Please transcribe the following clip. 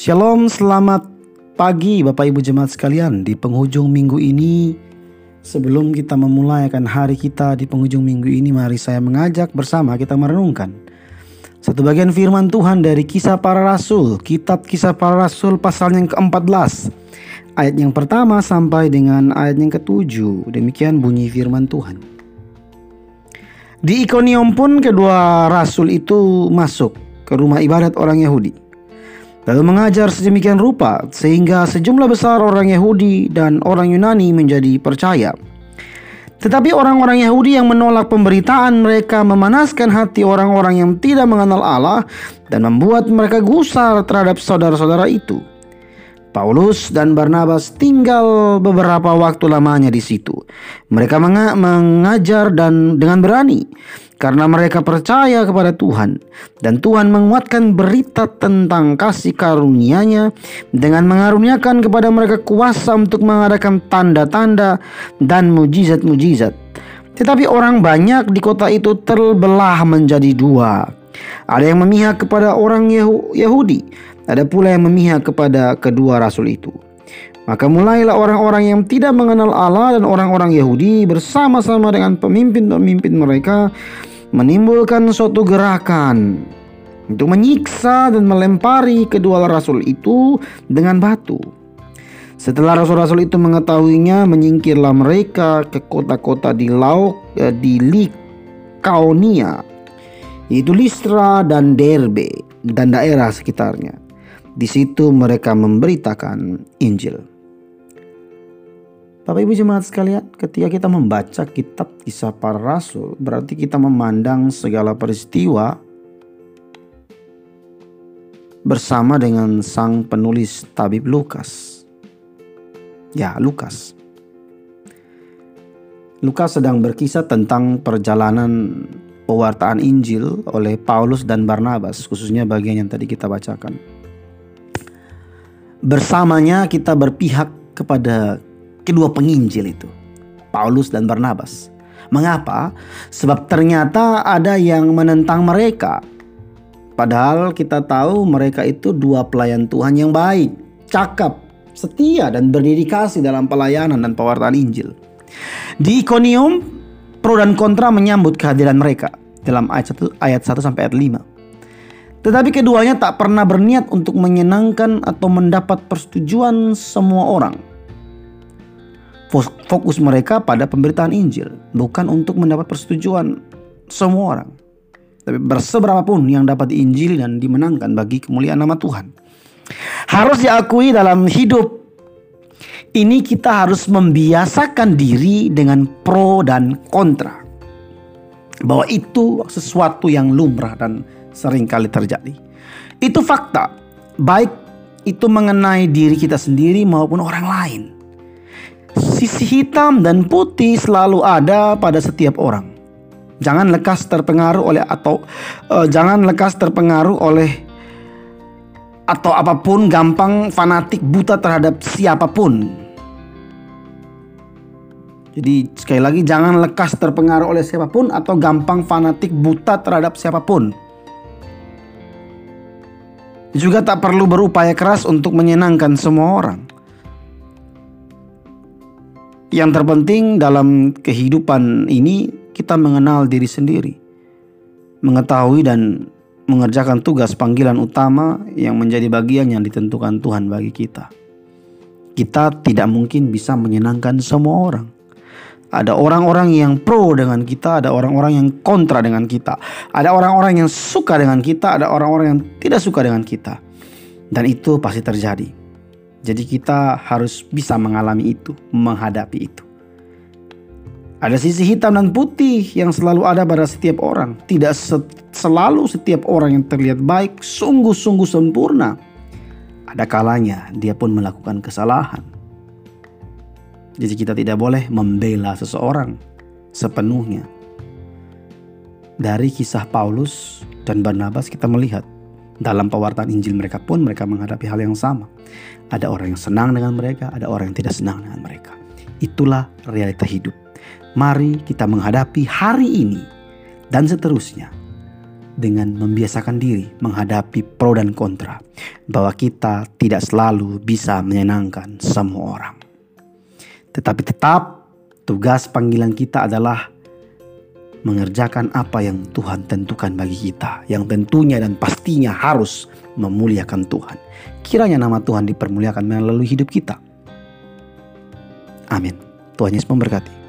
Shalom, selamat pagi Bapak Ibu Jemaat sekalian. Di penghujung minggu ini, sebelum kita memulai akan hari kita di penghujung minggu ini, mari saya mengajak bersama kita merenungkan satu bagian firman Tuhan dari kisah para rasul, kitab kisah para rasul pasal yang ke-14. Ayat yang pertama sampai dengan ayat yang ketujuh. Demikian bunyi firman Tuhan. Di Ikonium pun kedua rasul itu masuk ke rumah ibadat orang Yahudi. Lalu mengajar sedemikian rupa sehingga sejumlah besar orang Yahudi dan orang Yunani menjadi percaya. Tetapi orang-orang Yahudi yang menolak pemberitaan mereka memanaskan hati orang-orang yang tidak mengenal Allah dan membuat mereka gusar terhadap saudara-saudara itu. Paulus dan Barnabas tinggal beberapa waktu lamanya di situ. Mereka mengajar dan dengan berani karena mereka percaya kepada Tuhan dan Tuhan menguatkan berita tentang kasih karunia-Nya dengan mengaruniakan kepada mereka kuasa untuk mengadakan tanda-tanda dan mujizat-mujizat. Tetapi orang banyak di kota itu terbelah menjadi dua. Ada yang memihak kepada orang Yahudi, ada pula yang memihak kepada kedua rasul itu. Maka mulailah orang-orang yang tidak mengenal Allah dan orang-orang Yahudi bersama-sama dengan pemimpin-pemimpin mereka menimbulkan suatu gerakan untuk menyiksa dan melempari kedua rasul itu dengan batu. Setelah rasul-rasul itu mengetahuinya, menyingkirlah mereka ke kota-kota di Lauk eh, di Likaonia, yaitu Listra dan Derbe dan daerah sekitarnya. Di situ mereka memberitakan Injil. Bapak Ibu jemaat sekalian, ketika kita membaca kitab kisah para rasul, berarti kita memandang segala peristiwa bersama dengan sang penulis tabib Lukas. Ya, Lukas. Lukas sedang berkisah tentang perjalanan pewartaan Injil oleh Paulus dan Barnabas, khususnya bagian yang tadi kita bacakan. Bersamanya kita berpihak kepada kedua penginjil itu, Paulus dan Barnabas. Mengapa? Sebab ternyata ada yang menentang mereka. Padahal kita tahu mereka itu dua pelayan Tuhan yang baik, cakap, setia dan berdedikasi dalam pelayanan dan pewartaan Injil. Di Ikonium, pro dan kontra menyambut kehadiran mereka dalam ayat 1 ayat 1 sampai ayat 5. Tetapi keduanya tak pernah berniat untuk menyenangkan atau mendapat persetujuan semua orang fokus mereka pada pemberitaan Injil, bukan untuk mendapat persetujuan semua orang. Tapi berseberapa pun yang dapat diinjili dan dimenangkan bagi kemuliaan nama Tuhan. Harus diakui dalam hidup ini kita harus membiasakan diri dengan pro dan kontra. Bahwa itu sesuatu yang lumrah dan sering kali terjadi. Itu fakta, baik itu mengenai diri kita sendiri maupun orang lain. Sisi hitam dan putih selalu ada pada setiap orang. Jangan lekas terpengaruh oleh atau uh, jangan lekas terpengaruh oleh atau apa pun gampang fanatik buta terhadap siapa pun. Jadi sekali lagi jangan lekas terpengaruh oleh siapa pun atau gampang fanatik buta terhadap siapa pun. Juga tak perlu berupaya keras untuk menyenangkan semua orang. Yang terpenting dalam kehidupan ini kita mengenal diri sendiri. Mengetahui dan mengerjakan tugas panggilan utama yang menjadi bagian yang ditentukan Tuhan bagi kita. Kita tidak mungkin bisa menyenangkan semua orang. Ada orang-orang yang pro dengan kita, ada orang-orang yang kontra dengan kita. Ada orang-orang yang suka dengan kita, ada orang-orang yang tidak suka dengan kita. Dan itu pasti terjadi. Jadi kita harus bisa mengalami itu, menghadapi itu. Ada sisi hitam dan putih yang selalu ada pada setiap orang. Tidak selalu setiap orang yang terlihat baik sungguh-sungguh sempurna. Ada kalanya dia pun melakukan kesalahan. Jadi kita tidak boleh membela seseorang sepenuhnya. Dari kisah Paulus dan Barnabas kita melihat dalam pewartaan Injil mereka pun mereka menghadapi hal yang sama. Ada orang yang senang dengan mereka, ada orang yang tidak senang dengan mereka. Itulah realita hidup. Mari kita menghadapi hari ini dan seterusnya dengan membiasakan diri menghadapi pro dan kontra, bahwa kita tidak selalu bisa menyenangkan semua orang. Tetapi tetap tugas panggilan kita adalah mengerjakan apa yang Tuhan tentukan bagi kita, yang tentunya dan pastinya harus memuliakan Tuhan. Kiranya nama Tuhan dipermuliakan melalui hidup kita. Amin. Tuhan Yesus memberkati.